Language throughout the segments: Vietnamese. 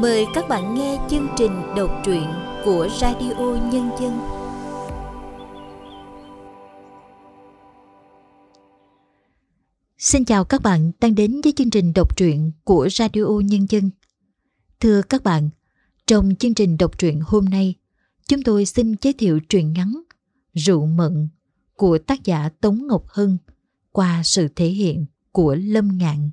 Mời các bạn nghe chương trình đọc truyện của Radio Nhân dân. Xin chào các bạn đang đến với chương trình đọc truyện của Radio Nhân dân. Thưa các bạn, trong chương trình đọc truyện hôm nay, chúng tôi xin giới thiệu truyện ngắn Rượu Mận của tác giả Tống Ngọc Hân qua sự thể hiện của Lâm Ngạn.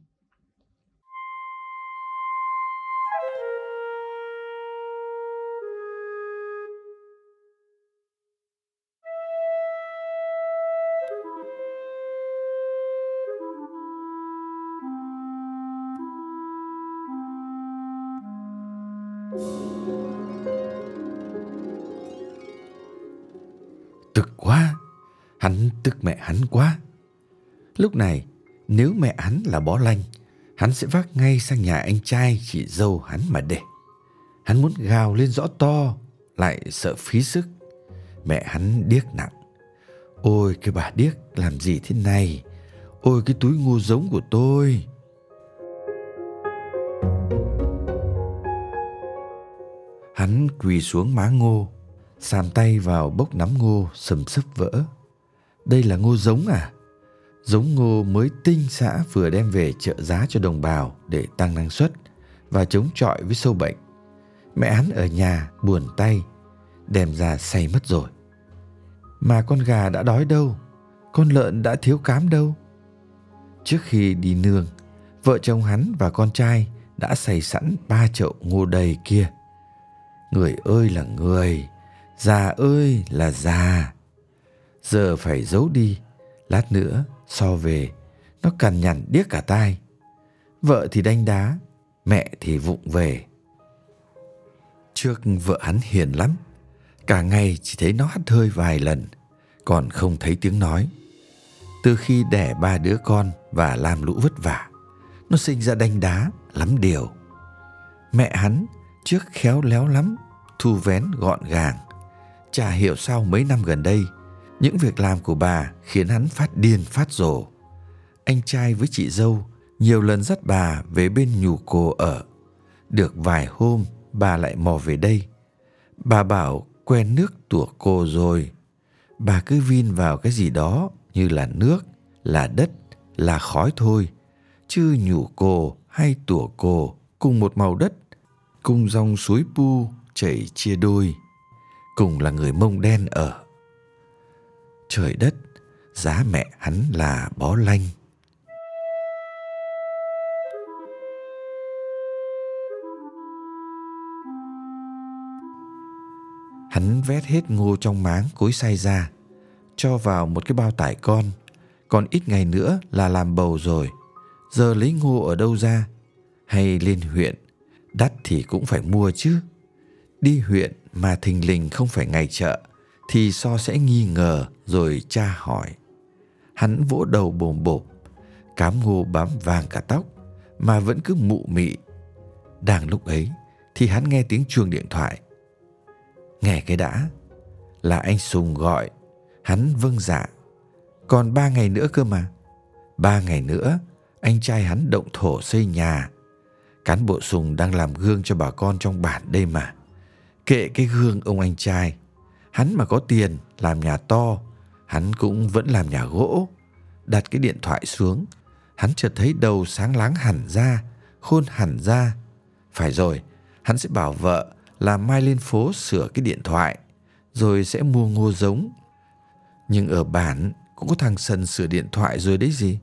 Tức quá, hắn tức mẹ hắn quá. Lúc này, nếu mẹ hắn là bó lanh, hắn sẽ vác ngay sang nhà anh trai chị dâu hắn mà để. Hắn muốn gào lên rõ to, lại sợ phí sức. Mẹ hắn điếc nặng. Ôi cái bà điếc làm gì thế này? Ôi cái túi ngu giống của tôi. Hắn quỳ xuống má ngô, sàm tay vào bốc nắm ngô sầm sấp vỡ. Đây là ngô giống à? Giống ngô mới tinh xã vừa đem về trợ giá cho đồng bào để tăng năng suất và chống chọi với sâu bệnh. Mẹ án ở nhà buồn tay, đem ra say mất rồi. Mà con gà đã đói đâu, con lợn đã thiếu cám đâu. Trước khi đi nương, vợ chồng hắn và con trai đã xây sẵn ba chậu ngô đầy kia. Người ơi là người, già ơi là già. Giờ phải giấu đi, lát nữa so về, nó cằn nhằn điếc cả tai. Vợ thì đánh đá, mẹ thì vụng về. Trước vợ hắn hiền lắm, cả ngày chỉ thấy nó hắt hơi vài lần, còn không thấy tiếng nói. Từ khi đẻ ba đứa con và làm lũ vất vả, nó sinh ra đánh đá lắm điều. Mẹ hắn trước khéo léo lắm, thu vén gọn gàng. Chả hiểu sao mấy năm gần đây, những việc làm của bà khiến hắn phát điên phát rồ. Anh trai với chị dâu nhiều lần dắt bà về bên nhù cô ở. Được vài hôm, bà lại mò về đây. Bà bảo quen nước tủa cô rồi. Bà cứ vin vào cái gì đó như là nước, là đất, là khói thôi. Chứ nhủ cô hay tủa cô cùng một màu đất, cùng dòng suối pu chảy chia đôi. Cùng là người mông đen ở. Trời đất, giá mẹ hắn là bó lanh. Hắn vét hết ngô trong máng cối xay ra, cho vào một cái bao tải con. Còn ít ngày nữa là làm bầu rồi. Giờ lấy ngô ở đâu ra? Hay lên huyện? Đắt thì cũng phải mua chứ. Đi huyện mà thình lình không phải ngày chợ thì so sẽ nghi ngờ rồi tra hỏi. Hắn vỗ đầu bồm bộp, cám ngô bám vàng cả tóc mà vẫn cứ mụ mị. Đang lúc ấy thì hắn nghe tiếng chuông điện thoại. Nghe cái đã, là anh Sùng gọi, hắn vâng dạ. Còn ba ngày nữa cơ mà. Ba ngày nữa, anh trai hắn động thổ xây nhà. Cán bộ Sùng đang làm gương cho bà con trong bản đây mà. Kệ cái gương ông anh trai. Hắn mà có tiền làm nhà to, hắn cũng vẫn làm nhà gỗ. Đặt cái điện thoại xuống, hắn chợt thấy đầu sáng láng hẳn ra, khôn hẳn ra. Phải rồi, hắn sẽ bảo vợ là mai lên phố sửa cái điện thoại, rồi sẽ mua ngô giống. Nhưng ở bản cũng có thằng Sần sửa điện thoại rồi đấy gì.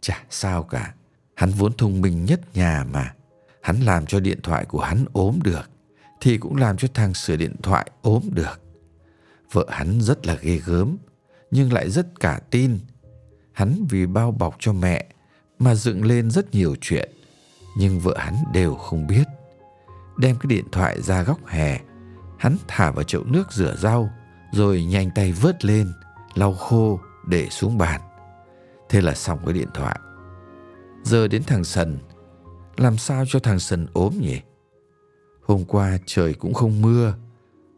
Chả sao cả, hắn vốn thông minh nhất nhà mà. Hắn làm cho điện thoại của hắn ốm được, thì cũng làm cho thằng sửa điện thoại ốm được. Vợ hắn rất là ghê gớm, nhưng lại rất cả tin. Hắn vì bao bọc cho mẹ mà dựng lên rất nhiều chuyện, nhưng vợ hắn đều không biết đem cái điện thoại ra góc hè. Hắn thả vào chậu nước rửa rau, rồi nhanh tay vớt lên, lau khô để xuống bàn. Thế là xong cái điện thoại. Giờ đến thằng Sần, làm sao cho thằng Sần ốm nhỉ? Hôm qua trời cũng không mưa,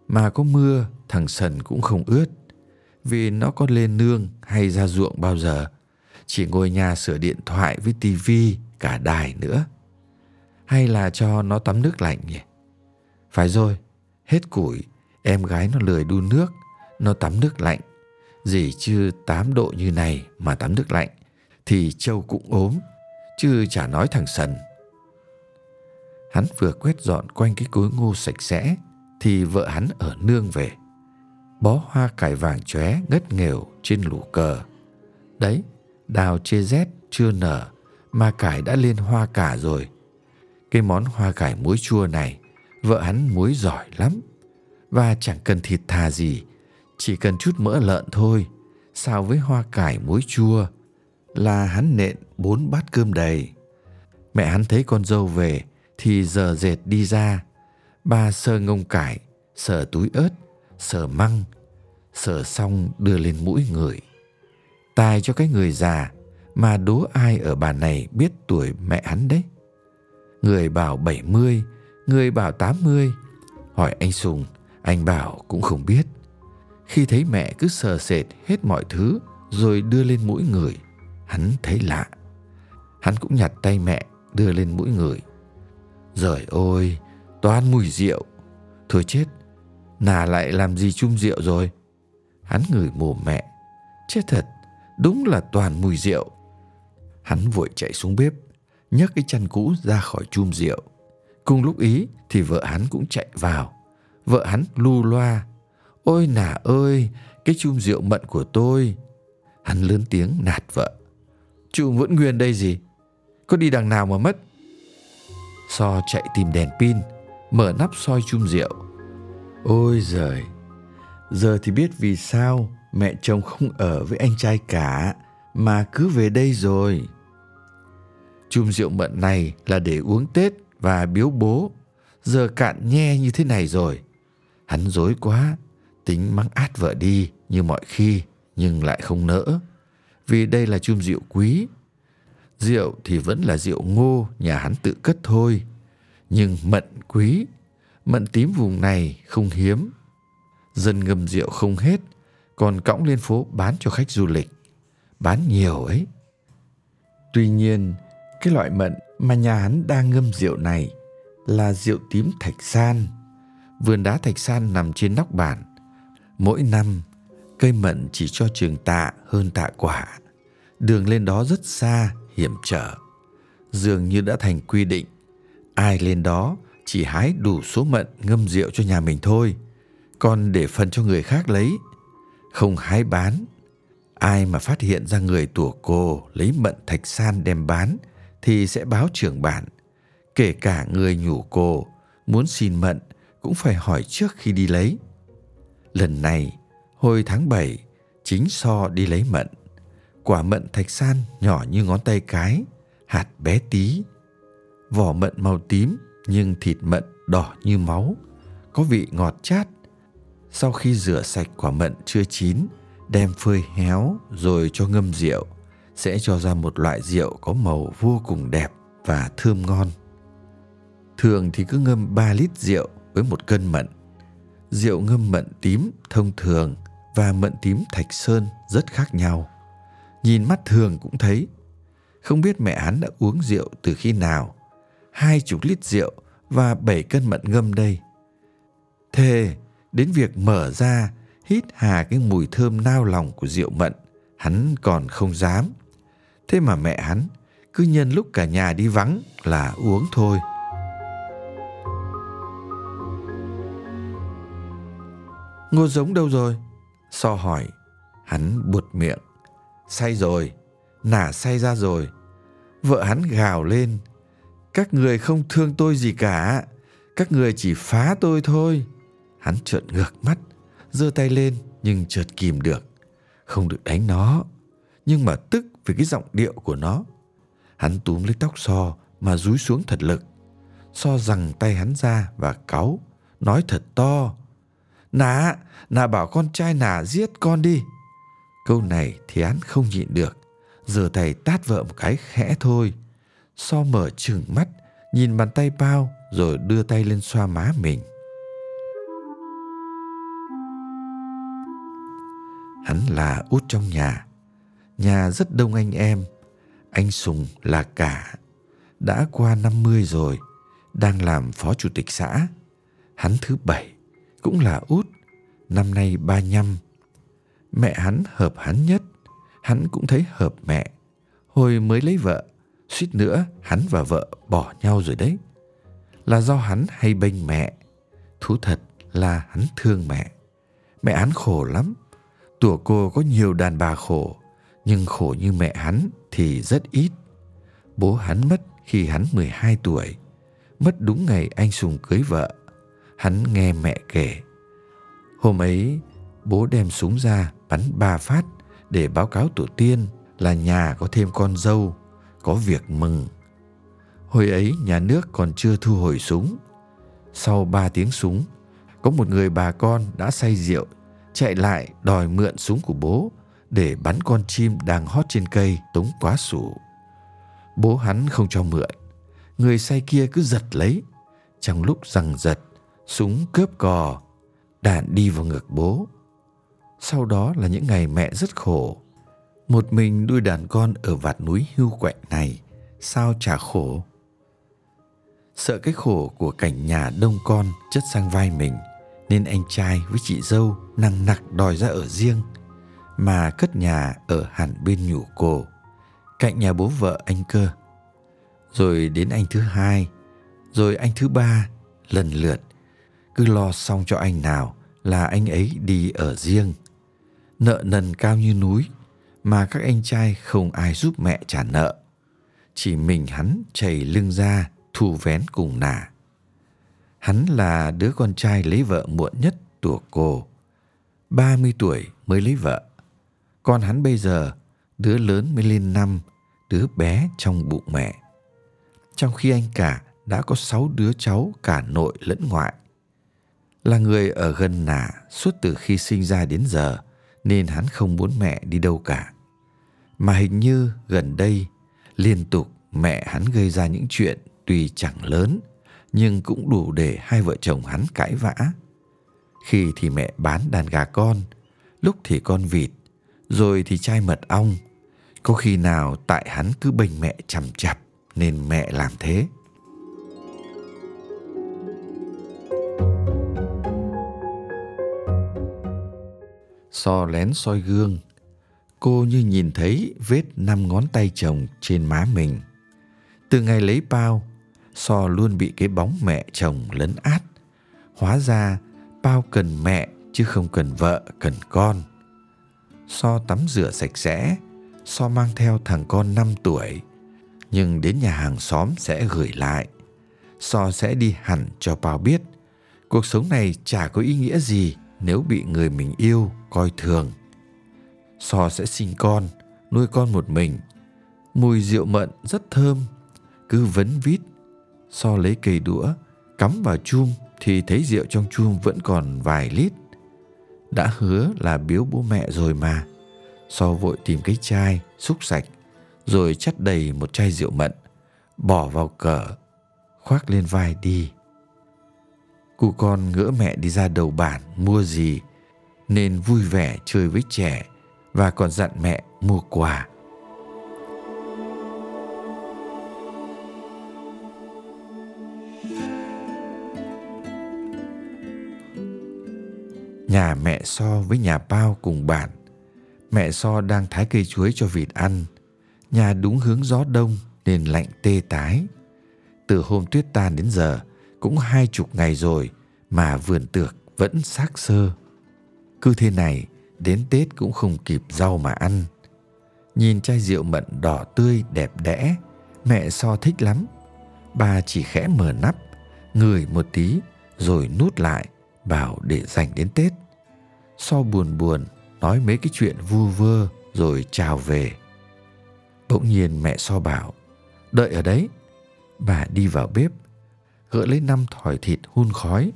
mà có mưa thằng Sần cũng không ướt. Vì nó có lên nương hay ra ruộng bao giờ, chỉ ngồi nhà sửa điện thoại với tivi cả đài nữa. hay là cho nó tắm nước lạnh nhỉ? Phải rồi, hết củi, em gái nó lười đun nước, nó tắm nước lạnh. Gì chứ 8 độ như này mà tắm nước lạnh, thì châu cũng ốm, chứ chả nói thằng Sần. Hắn vừa quét dọn quanh cái cối ngô sạch sẽ, thì vợ hắn ở nương về. Bó hoa cải vàng chóe ngất nghèo trên lũ cờ. Đấy, đào chê rét chưa nở, mà cải đã lên hoa cả rồi. Cái món hoa cải muối chua này, vợ hắn muối giỏi lắm. Và chẳng cần thịt thà gì, chỉ cần chút mỡ lợn thôi. Xào với hoa cải muối chua là hắn nện bốn bát cơm đầy. Mẹ hắn thấy con dâu về thì giờ dệt đi ra. Ba sơ ngông cải, sờ túi ớt, sờ măng, sờ xong đưa lên mũi người. Tài cho cái người già mà đố ai ở bà này biết tuổi mẹ hắn đấy. Người bảo 70, người bảo 80. Hỏi anh Sùng, anh bảo cũng không biết. Khi thấy mẹ cứ sờ sệt hết mọi thứ rồi đưa lên mũi người, hắn thấy lạ. Hắn cũng nhặt tay mẹ đưa lên mũi người. Rời ôi, toàn mùi rượu. Thôi chết, nà lại làm gì chung rượu rồi? Hắn ngửi mồm mẹ. Chết thật, đúng là toàn mùi rượu. Hắn vội chạy xuống bếp, nhấc cái chăn cũ ra khỏi chum rượu. Cùng lúc ý thì vợ hắn cũng chạy vào. Vợ hắn lu loa. Ôi nà ơi, cái chum rượu mận của tôi. Hắn lớn tiếng nạt vợ. Chum vẫn nguyên đây gì? Có đi đằng nào mà mất? So chạy tìm đèn pin, mở nắp soi chum rượu. Ôi giời, giờ thì biết vì sao mẹ chồng không ở với anh trai cả mà cứ về đây rồi. Chum rượu mận này là để uống Tết và biếu bố. Giờ cạn nhe như thế này rồi. Hắn dối quá, tính mắng át vợ đi như mọi khi nhưng lại không nỡ. Vì đây là chum rượu quý. Rượu thì vẫn là rượu ngô nhà hắn tự cất thôi. Nhưng mận quý, mận tím vùng này không hiếm. Dân ngâm rượu không hết, còn cõng lên phố bán cho khách du lịch. Bán nhiều ấy. Tuy nhiên, cái loại mận mà nhà hắn đang ngâm rượu này là rượu tím thạch san. Vườn đá thạch san nằm trên nóc bản. Mỗi năm, cây mận chỉ cho trường tạ hơn tạ quả. Đường lên đó rất xa, hiểm trở. Dường như đã thành quy định, ai lên đó chỉ hái đủ số mận ngâm rượu cho nhà mình thôi, còn để phần cho người khác lấy, không hái bán. Ai mà phát hiện ra người tủa cô lấy mận thạch san đem bán thì sẽ báo trưởng bản. Kể cả người nhủ cô muốn xin mận cũng phải hỏi trước khi đi lấy. Lần này, hồi tháng 7, chính so đi lấy mận. Quả mận thạch san nhỏ như ngón tay cái, hạt bé tí. Vỏ mận màu tím nhưng thịt mận đỏ như máu, có vị ngọt chát. Sau khi rửa sạch quả mận chưa chín, đem phơi héo rồi cho ngâm rượu sẽ cho ra một loại rượu có màu vô cùng đẹp và thơm ngon. Thường thì cứ ngâm 3 lít rượu với một cân mận. Rượu ngâm mận tím thông thường và mận tím thạch sơn rất khác nhau. Nhìn mắt thường cũng thấy. Không biết mẹ hắn đã uống rượu từ khi nào. Hai chục lít rượu và bảy cân mận ngâm đây. Thế đến việc mở ra, hít hà cái mùi thơm nao lòng của rượu mận, hắn còn không dám Thế mà mẹ hắn cứ nhân lúc cả nhà đi vắng là uống thôi. Ngô giống đâu rồi? So hỏi. Hắn buột miệng. Say rồi. Nả say ra rồi. Vợ hắn gào lên. Các người không thương tôi gì cả. Các người chỉ phá tôi thôi. Hắn trợn ngược mắt. giơ tay lên nhưng chợt kìm được. Không được đánh nó. Nhưng mà tức vì cái giọng điệu của nó. Hắn túm lấy tóc So mà rúi xuống thật lực. So rằng tay hắn ra và cáu, nói thật to. Nà, nà bảo con trai nà giết con đi. Câu này thì án không nhịn được. Giờ thầy tát vợ một cái khẽ thôi. So mở trừng mắt, nhìn bàn tay bao rồi đưa tay lên xoa má mình. Hắn là út trong nhà, Nhà rất đông anh em. Anh Sùng là cả. Đã qua 50 rồi. đang làm phó chủ tịch xã. Hắn thứ bảy, cũng là út, năm nay ba nhăm. Mẹ hắn hợp hắn nhất, hắn cũng thấy hợp mẹ. Hồi mới lấy vợ, suýt nữa hắn và vợ bỏ nhau rồi đấy. Là do hắn hay bênh mẹ. Thú thật là hắn thương mẹ. Mẹ hắn khổ lắm. Tủa cô có nhiều đàn bà khổ, nhưng khổ như mẹ hắn thì rất ít. Bố hắn mất khi hắn 12 tuổi, mất đúng ngày anh Sùng cưới vợ. Hắn nghe mẹ kể. Hôm ấy, bố đem súng ra bắn ba phát để báo cáo tổ tiên là nhà có thêm con dâu, có việc mừng. Hồi ấy nhà nước còn chưa thu hồi súng. Sau ba tiếng súng, có một người bà con đã say rượu chạy lại đòi mượn súng của bố để bắn con chim đang hót trên cây tống quá sủ. Bố hắn không cho mượn. Người say kia cứ giật lấy. Trong lúc rằng giật, súng cướp cò, đạn đi vào ngực bố. Sau đó là những ngày mẹ rất khổ. Một mình nuôi đàn con ở vạt núi hưu quạnh này, sao chả khổ. Sợ cái khổ của cảnh nhà đông con chất sang vai mình, nên anh trai với chị dâu nặng nặc đòi ra ở riêng, mà cất nhà ở hẳn bên nhủ cổ cạnh nhà bố vợ anh cơ. Rồi đến anh thứ hai, rồi anh thứ ba, lần lượt. Cứ lo xong cho anh nào là anh ấy đi ở riêng. Nợ nần cao như núi, mà các anh trai không ai giúp mẹ trả nợ. Chỉ mình hắn chảy lưng ra, thu vén cùng nả. Hắn là đứa con trai lấy vợ muộn nhất tuổi cô. 30 tuổi mới lấy vợ. Con hắn bây giờ, đứa lớn mới lên năm, đứa bé trong bụng mẹ. Trong khi anh cả đã có sáu đứa cháu cả nội lẫn ngoại. Là người ở gần nả suốt từ khi sinh ra đến giờ nên hắn không muốn mẹ đi đâu cả. Mà hình như gần đây liên tục mẹ hắn gây ra những chuyện tuy chẳng lớn nhưng cũng đủ để hai vợ chồng hắn cãi vã. Khi thì mẹ bán đàn gà con, lúc thì con vịt, rồi thì chai mật ong, có khi nào tại hắn cứ bênh mẹ chằm chặp nên mẹ làm thế. So lén soi gương, cô như nhìn thấy vết năm ngón tay chồng trên má mình. Từ ngày lấy bao, So luôn bị cái bóng mẹ chồng lấn át. Hóa ra, bao cần mẹ chứ không cần vợ, cần con. So tắm rửa sạch sẽ, So mang theo thằng con 5 tuổi, nhưng đến nhà hàng xóm sẽ gửi lại. So sẽ đi hẳn cho bao biết, cuộc sống này chả có ý nghĩa gì nếu bị người mình yêu coi thường. So sẽ sinh con, nuôi con một mình. Mùi rượu mận rất thơm, cứ vấn vít. So lấy cây đũa, cắm vào chum thì thấy rượu trong chum vẫn còn vài lít. Đã hứa là biếu bố mẹ rồi mà. So vội tìm cái chai, xúc sạch, rồi chắt đầy một chai rượu mận, bỏ vào cỡ, khoác lên vai đi. Cụ con ngỡ mẹ đi ra đầu bản mua gì, nên vui vẻ chơi với trẻ và còn dặn mẹ mua quà. Nhà mẹ so với nhà bao cùng bản Mẹ So đang thái cây chuối cho vịt ăn. Nhà đúng hướng gió đông nên lạnh tê tái. Từ hôm tuyết tan đến giờ cũng hai chục ngày rồi mà vườn tược vẫn xác sơ. Cứ thế này đến Tết cũng không kịp rau mà ăn. Nhìn chai rượu mận đỏ tươi đẹp đẽ, mẹ So thích lắm. Bà chỉ khẽ mở nắp, ngửi một tí rồi nút lại, bảo để dành đến Tết. So buồn buồn nói mấy cái chuyện vu vơ rồi chào về. Bỗng nhiên mẹ so bảo, đợi ở đấy. Bà đi vào bếp, gỡ lấy năm thỏi thịt hun khói,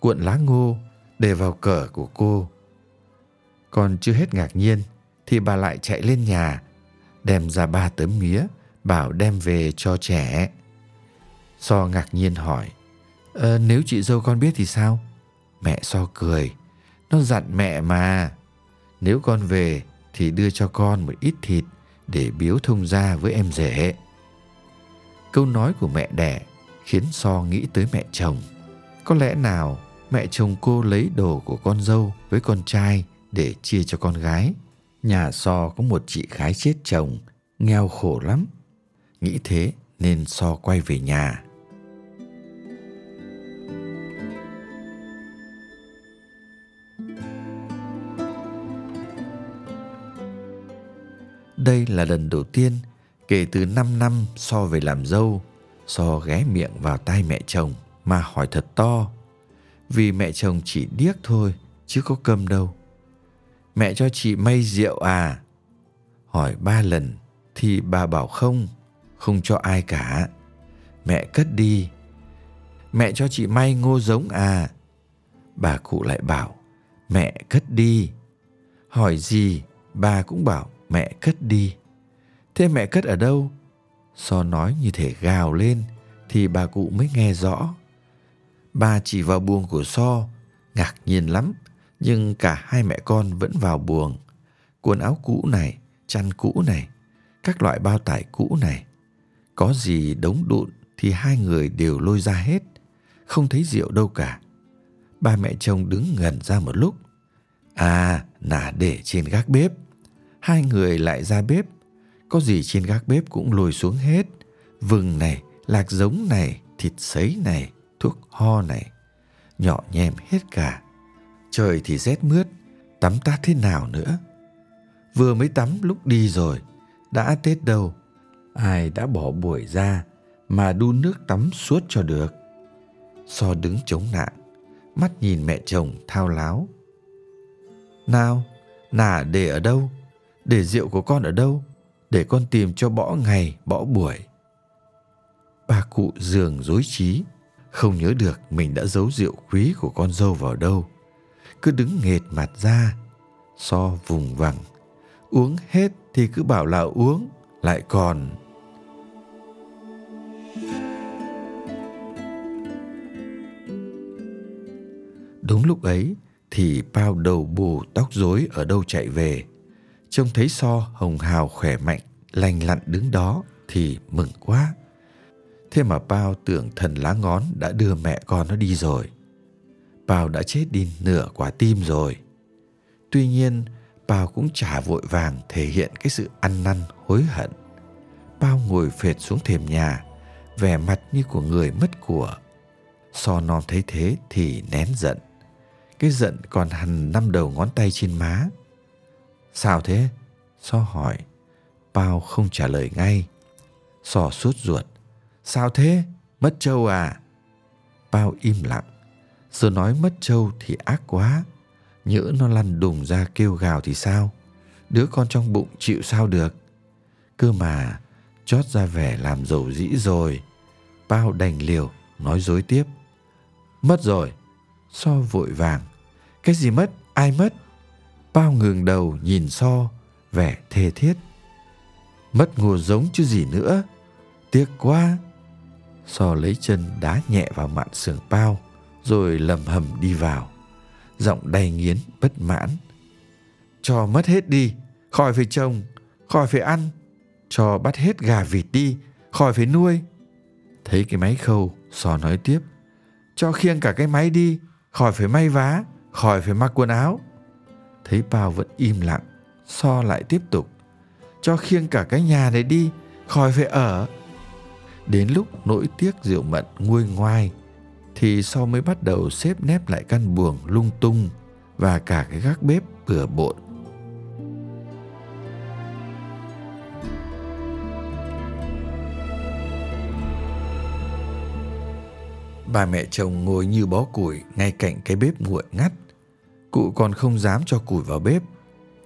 cuộn lá ngô để vào cờ của cô. Còn chưa hết ngạc nhiên thì bà lại chạy lên nhà, đem ra ba tấm mía, bảo đem về cho trẻ. So ngạc nhiên hỏi, ờ, nếu chị dâu con biết thì sao? Mẹ So cười, nó dặn mẹ mà. Nếu con về thì đưa cho con một ít thịt để biếu thông gia với em rể. Câu nói của mẹ đẻ khiến So nghĩ tới mẹ chồng. Có lẽ nào mẹ chồng cô lấy đồ của con dâu với con trai để chia cho con gái. Nhà So có một chị gái chết chồng, nghèo khổ lắm. Nghĩ thế nên So quay về nhà. Đây là lần đầu tiên kể từ 5 năm So về làm dâu, So ghé miệng vào tai mẹ chồng mà hỏi thật to. Vì mẹ chồng chỉ điếc thôi, chứ có câm đâu. Mẹ cho chị may rượu à? Hỏi ba lần thì bà bảo không, không cho ai cả. Mẹ cất đi. Mẹ cho chị may ngô giống à? Bà cụ lại bảo, mẹ cất đi. Hỏi gì, bà cũng bảo mẹ cất đi. Thế mẹ cất ở đâu? So nói như thể gào lên thì bà cụ mới nghe rõ. Bà chỉ vào buồng của So, ngạc nhiên lắm, nhưng cả hai mẹ con vẫn vào buồng. Quần áo cũ này, chăn cũ này, các loại bao tải cũ này. Có gì đống đụn thì hai người đều lôi ra hết, không thấy rượu đâu cả. Ba mẹ chồng đứng ngẩn ra một lúc. À, là để trên gác bếp. Hai người lại ra bếp. Có gì trên gác bếp cũng lùi xuống hết. Vừng này, lạc giống này, thịt sấy này, thuốc ho này. Nhỏ nhem hết cả. Trời thì rét mướt, tắm tát thế nào nữa. Vừa mới tắm lúc đi rồi, đã Tết đâu. Ai đã bỏ buổi ra mà đun nước tắm suốt cho được. So đứng chống nạn, mắt nhìn mẹ chồng thao láo. Nào, nà để ở đâu? Để rượu của con ở đâu? Để con tìm cho bỏ ngày, bỏ buổi. Bà cụ giường dối trí, không nhớ được mình đã giấu rượu quý của con dâu vào đâu. Cứ đứng nghệt mặt ra, so vùng vằng. Uống hết thì cứ bảo là uống, lại còn... Đúng lúc ấy thì bao đầu bù tóc rối ở đâu chạy về. Trông thấy so hồng hào khỏe mạnh, lành lặn đứng đó thì mừng quá. Thế mà Bao tưởng thần lá ngón đã đưa mẹ con nó đi rồi. Bao đã chết đi nửa quả tim rồi. Tuy nhiên, Bao cũng chả vội vàng thể hiện cái sự ăn năn hối hận. Bao ngồi phệt xuống thềm nhà, vẻ mặt như của người mất của. So non thấy thế thì nén giận. Cái giận còn hằn năm đầu ngón tay trên má. Sao thế? So hỏi. Bao không trả lời ngay. So sốt ruột. Sao thế? Mất trâu à? Bao im lặng. Giờ nói mất trâu thì ác quá. Nhỡ nó lăn đùng ra kêu gào thì sao? Đứa con trong bụng chịu sao được? Cơ mà chót ra vẻ làm dầu dĩ rồi. Bao đành liều, nói dối tiếp. Mất rồi. So vội vàng. Cái gì mất? Ai mất? Bao ngừng đầu nhìn So, vẻ thề thiết. Mất ngô giống chứ gì nữa. Tiếc quá. So lấy chân đá nhẹ vào mạn sườn Bao, rồi lầm hầm đi vào. Giọng đầy nghiến, bất mãn. Cho mất hết đi, khỏi phải trồng, khỏi phải ăn. Cho bắt hết gà vịt đi, khỏi phải nuôi. Thấy cái máy khâu, So nói tiếp. Cho khiêng cả cái máy đi, khỏi phải may vá, khỏi phải mặc quần áo. Thấy Bao vẫn im lặng, So lại tiếp tục. Cho khiêng cả cái nhà này đi, khỏi phải ở. Đến lúc nỗi tiếc rượu mận nguôi ngoai, thì So mới bắt đầu xếp nép lại căn buồng lung tung và cả cái gác bếp bừa bộn. Bà mẹ chồng ngồi như bó củi ngay cạnh cái bếp nguội ngắt. Cụ còn không dám cho củi vào bếp,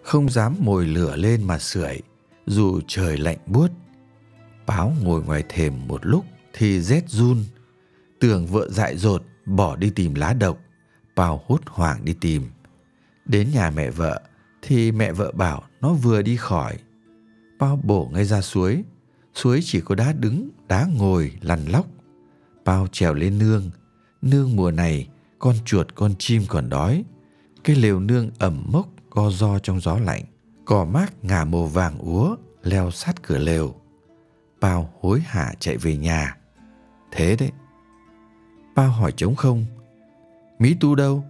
không dám mồi lửa lên mà sưởi, dù trời lạnh buốt. Báo ngồi ngoài thềm một lúc thì rét run, tưởng vợ dại dột bỏ đi tìm lá độc, Bao hốt hoảng đi tìm. Đến nhà mẹ vợ thì mẹ vợ bảo nó vừa đi khỏi. Bao bổ ngay ra suối, suối chỉ có đá đứng, đá ngồi, lăn lóc bao trèo lên nương. Nương mùa này, con chuột con chim còn đói. Cái lều nương ẩm mốc co do trong gió lạnh. Cỏ mát ngả màu vàng úa, leo sát cửa lều. Bao hối hả chạy về nhà. Thế đấy, Bao hỏi trống không. Mỹ Tu đâu?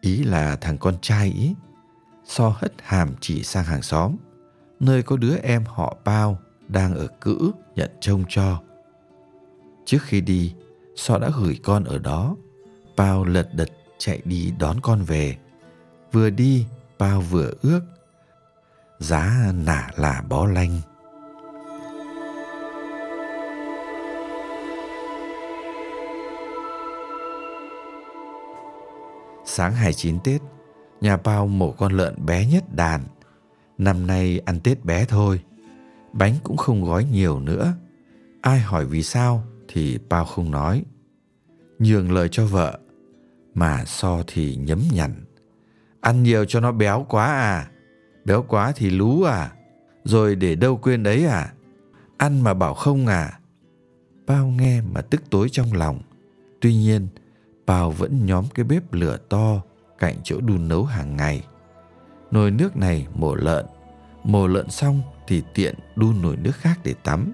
Ý là thằng con trai ý. So hất hàm chỉ sang hàng xóm, nơi có đứa em họ Bao đang ở cữ nhận trông cho. Trước khi đi, So đã gửi con ở đó. Bao lật đật chạy đi đón con về. Vừa đi, Bao vừa ước. Giá nả là bó lanh. Sáng 29 Tết, nhà Bao mổ con lợn bé nhất đàn. Năm nay ăn Tết bé thôi. Bánh cũng không gói nhiều nữa. Ai hỏi vì sao thì Bao không nói. Nhường lời cho vợ, mà so thì nhấm nhặn Ăn nhiều cho nó béo quá à? Béo quá thì lú à? Rồi để đâu quên đấy à? Ăn mà bảo không à? Bao nghe mà tức tối trong lòng. Tuy nhiên, Pao vẫn nhóm cái bếp lửa to cạnh chỗ đun nấu hàng ngày. Nồi nước này mổ lợn, mổ lợn xong thì tiện đun nồi nước khác để tắm.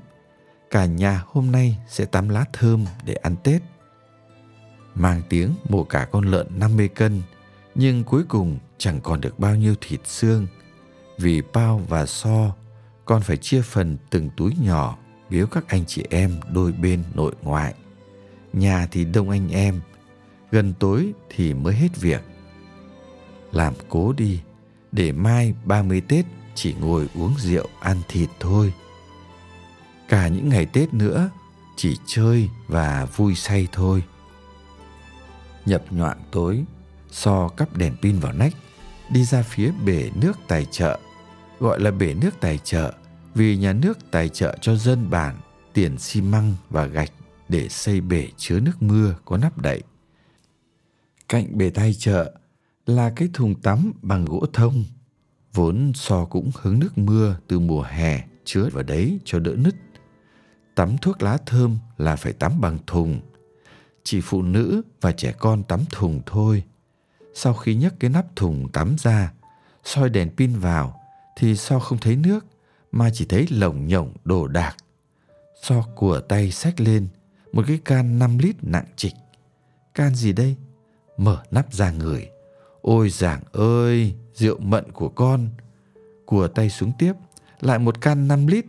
Cả nhà hôm nay sẽ tắm lá thơm để ăn Tết. Mang tiếng mổ cả con lợn 50 cân, nhưng cuối cùng chẳng còn được bao nhiêu thịt xương. Vì bao và so, con phải chia phần từng túi nhỏ biếu các anh chị em đôi bên nội ngoại. Nhà thì đông anh em, gần tối thì mới hết việc. Làm cố đi, để mai 30 Tết chỉ ngồi uống rượu ăn thịt thôi. Cả những ngày Tết nữa chỉ chơi và vui say thôi. Nhập nhoạng tối, so cắp đèn pin vào nách, đi ra phía bể nước tài trợ. Gọi là bể nước tài trợ vì nhà nước tài trợ cho dân bản tiền xi măng và gạch để xây bể chứa nước mưa có nắp đậy. Cạnh bể tài trợ là cái thùng tắm bằng gỗ thông. Vốn so cũng hứng nước mưa từ mùa hè chứa vào đấy cho đỡ nứt. Tắm thuốc lá thơm là phải tắm bằng thùng. Chỉ phụ nữ và trẻ con tắm thùng thôi. Sau khi nhấc cái nắp thùng tắm ra, soi đèn pin vào thì so không thấy nước mà chỉ thấy lồng nhộng đồ đạc. So của tay xách lên một cái can 5 lít nặng trịch. Can gì đây? Mở nắp ra người. Ôi giảng ơi, rượu mận của con. Của tay xuống tiếp, lại một can 5 lít.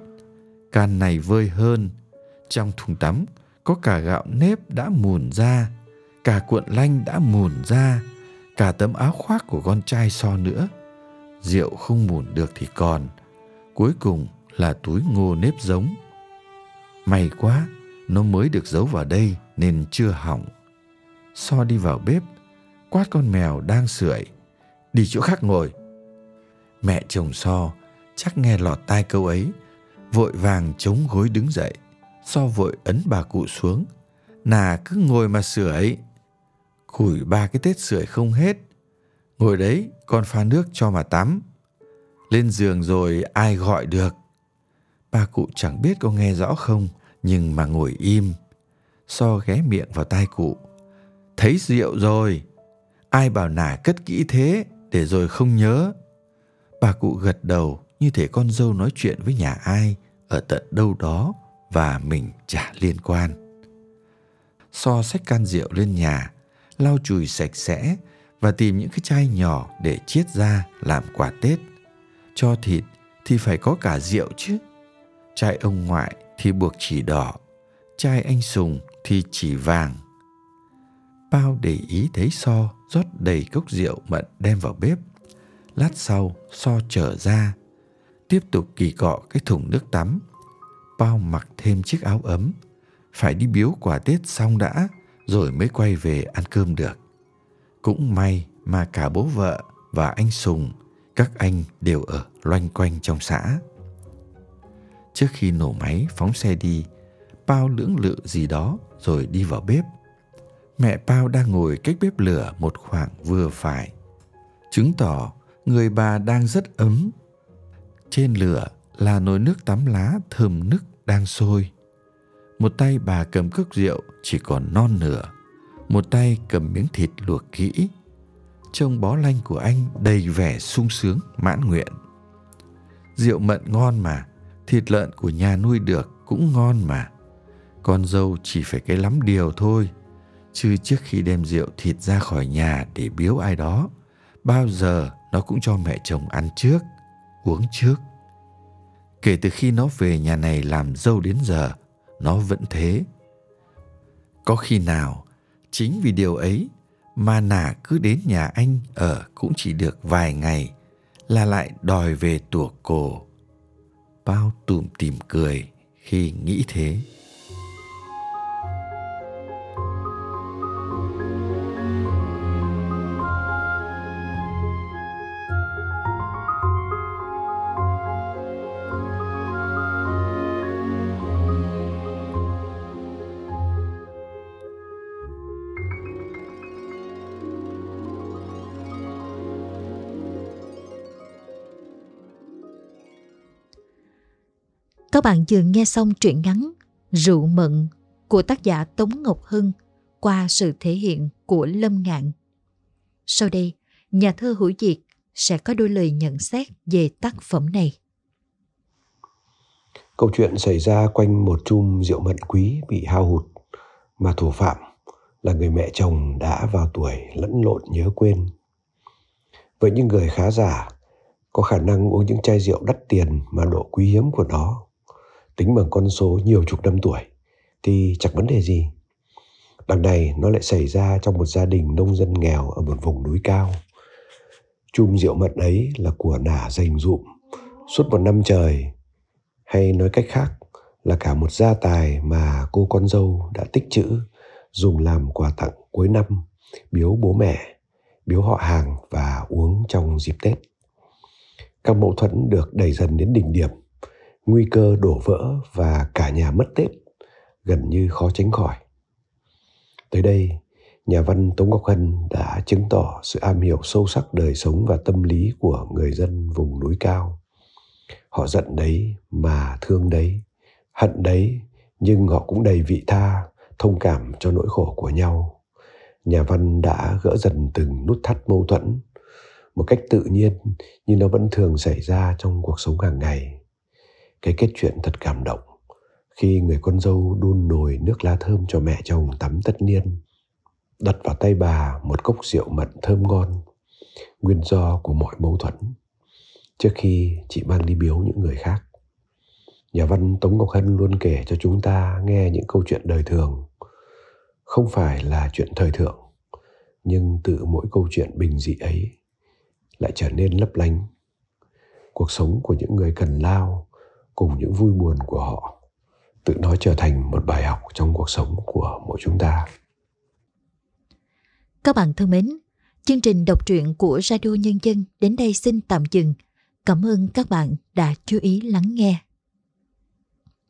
Can này vơi hơn. Trong thùng tắm có cả gạo nếp đã mùn ra, cả cuộn lanh đã mùn ra, cả tấm áo khoác của con trai so nữa. Rượu không mùn được thì còn, cuối cùng là túi ngô nếp giống. May quá, nó mới được giấu vào đây nên chưa hỏng. So đi vào bếp, quát con mèo đang sưởi, đi chỗ khác ngồi. Mẹ chồng So chắc nghe lọt tai câu ấy, vội vàng chống gối đứng dậy. So vội ấn bà cụ xuống, nà cứ ngồi mà sửa ấy Củi ba cái tết sưởi không hết. Ngồi đấy, con pha nước cho mà tắm. Lên giường rồi ai gọi được. Bà cụ chẳng biết có nghe rõ không, nhưng mà ngồi im. So ghé miệng vào tai cụ. Thấy rượu rồi. Ai bảo nả cất kỹ thế để rồi không nhớ. Bà cụ gật đầu như thể con dâu nói chuyện với nhà ai ở tận đâu đó và mình chả liên quan. So xách can rượu lên nhà, lau chùi sạch sẽ và tìm những cái chai nhỏ để chiết ra làm quà Tết. Cho thịt thì phải có cả rượu chứ. Chai ông ngoại thì buộc chỉ đỏ, chai anh Sùng thì chỉ vàng. Bao để ý thấy So rót đầy cốc rượu mận đem vào bếp. Lát sau So trở ra, tiếp tục kỳ cọ cái thùng nước tắm. Bao mặc thêm chiếc áo ấm, phải đi biếu quà Tết xong đã, rồi mới quay về ăn cơm được. Cũng may mà cả bố vợ và anh Sùng, các anh đều ở loanh quanh trong xã. Trước khi nổ máy phóng xe đi, Pao lưỡng lự gì đó rồi đi vào bếp. Mẹ Pao đang ngồi cách bếp lửa một khoảng vừa phải. Chứng tỏ người bà đang rất ấm. Trên lửa là nồi nước tắm lá thơm nức đang sôi. Một tay bà cầm cốc rượu chỉ còn non nửa. Một tay cầm miếng thịt luộc kỹ. Trông bó lanh của anh đầy vẻ sung sướng mãn nguyện. Rượu mận ngon mà, thịt lợn của nhà nuôi được cũng ngon mà. Con dâu chỉ phải cái lắm điều thôi. chứ trước khi đem rượu thịt ra khỏi nhà để biếu ai đó bao giờ nó cũng cho mẹ chồng ăn trước uống trước kể từ khi nó về nhà này làm dâu đến giờ nó vẫn thế. Có khi nào chính vì điều ấy mà nả cứ đến nhà anh ở cũng chỉ được vài ngày là lại đòi về tủa cổ? Bao tủm tìm cười khi nghĩ thế. Các bạn vừa nghe xong truyện ngắn Rượu Mận của tác giả Tống Ngọc Hưng qua sự thể hiện của Lâm Ngạn. Sau đây, nhà thơ Hữu Diệt sẽ có đôi lời nhận xét về tác phẩm này. Câu chuyện xảy ra quanh một chum rượu mận quý bị hao hụt mà thủ phạm là người mẹ chồng đã vào tuổi lẫn lộn nhớ quên. Vậy những người khá giả có khả năng uống những chai rượu đắt tiền mà độ quý hiếm của nó tính bằng con số nhiều chục năm tuổi, thì chẳng vấn đề gì. Đằng này nó lại xảy ra trong một gia đình nông dân nghèo ở một vùng núi cao. Chum rượu mận ấy là của nả dành dụm, suốt một năm trời hay nói cách khác là cả một gia tài mà cô con dâu đã tích trữ, dùng làm quà tặng cuối năm, biếu bố mẹ, biếu họ hàng và uống trong dịp tết các mâu thuẫn được đẩy dần đến đỉnh điểm nguy cơ đổ vỡ và cả nhà mất Tết gần như khó tránh khỏi. Tới đây, nhà văn Tống Ngọc Hân đã chứng tỏ sự am hiểu sâu sắc đời sống và tâm lý của người dân vùng núi cao. Họ giận đấy mà thương đấy, hận đấy nhưng họ cũng đầy vị tha, thông cảm cho nỗi khổ của nhau. Nhà văn đã gỡ dần từng nút thắt mâu thuẫn một cách tự nhiên như nó vẫn thường xảy ra trong cuộc sống hàng ngày cái kết chuyện thật cảm động. Khi người con dâu đun nồi nước lá thơm cho mẹ chồng tắm tất niên, đặt vào tay bà một cốc rượu mận thơm ngon, nguyên do của mọi mâu thuẫn. Trước khi chị mang đi biếu những người khác, nhà văn tống ngọc hân luôn kể cho chúng ta nghe những câu chuyện đời thường. Không phải là chuyện thời thượng, nhưng tự mỗi câu chuyện bình dị ấy lại trở nên lấp lánh. Cuộc sống của những người cần lao cùng những vui buồn của họ tự nó trở thành một bài học trong cuộc sống của mỗi chúng ta. Các bạn thân mến, chương trình đọc truyện của Radio Nhân dân đến đây xin tạm dừng. Cảm ơn các bạn đã chú ý lắng nghe.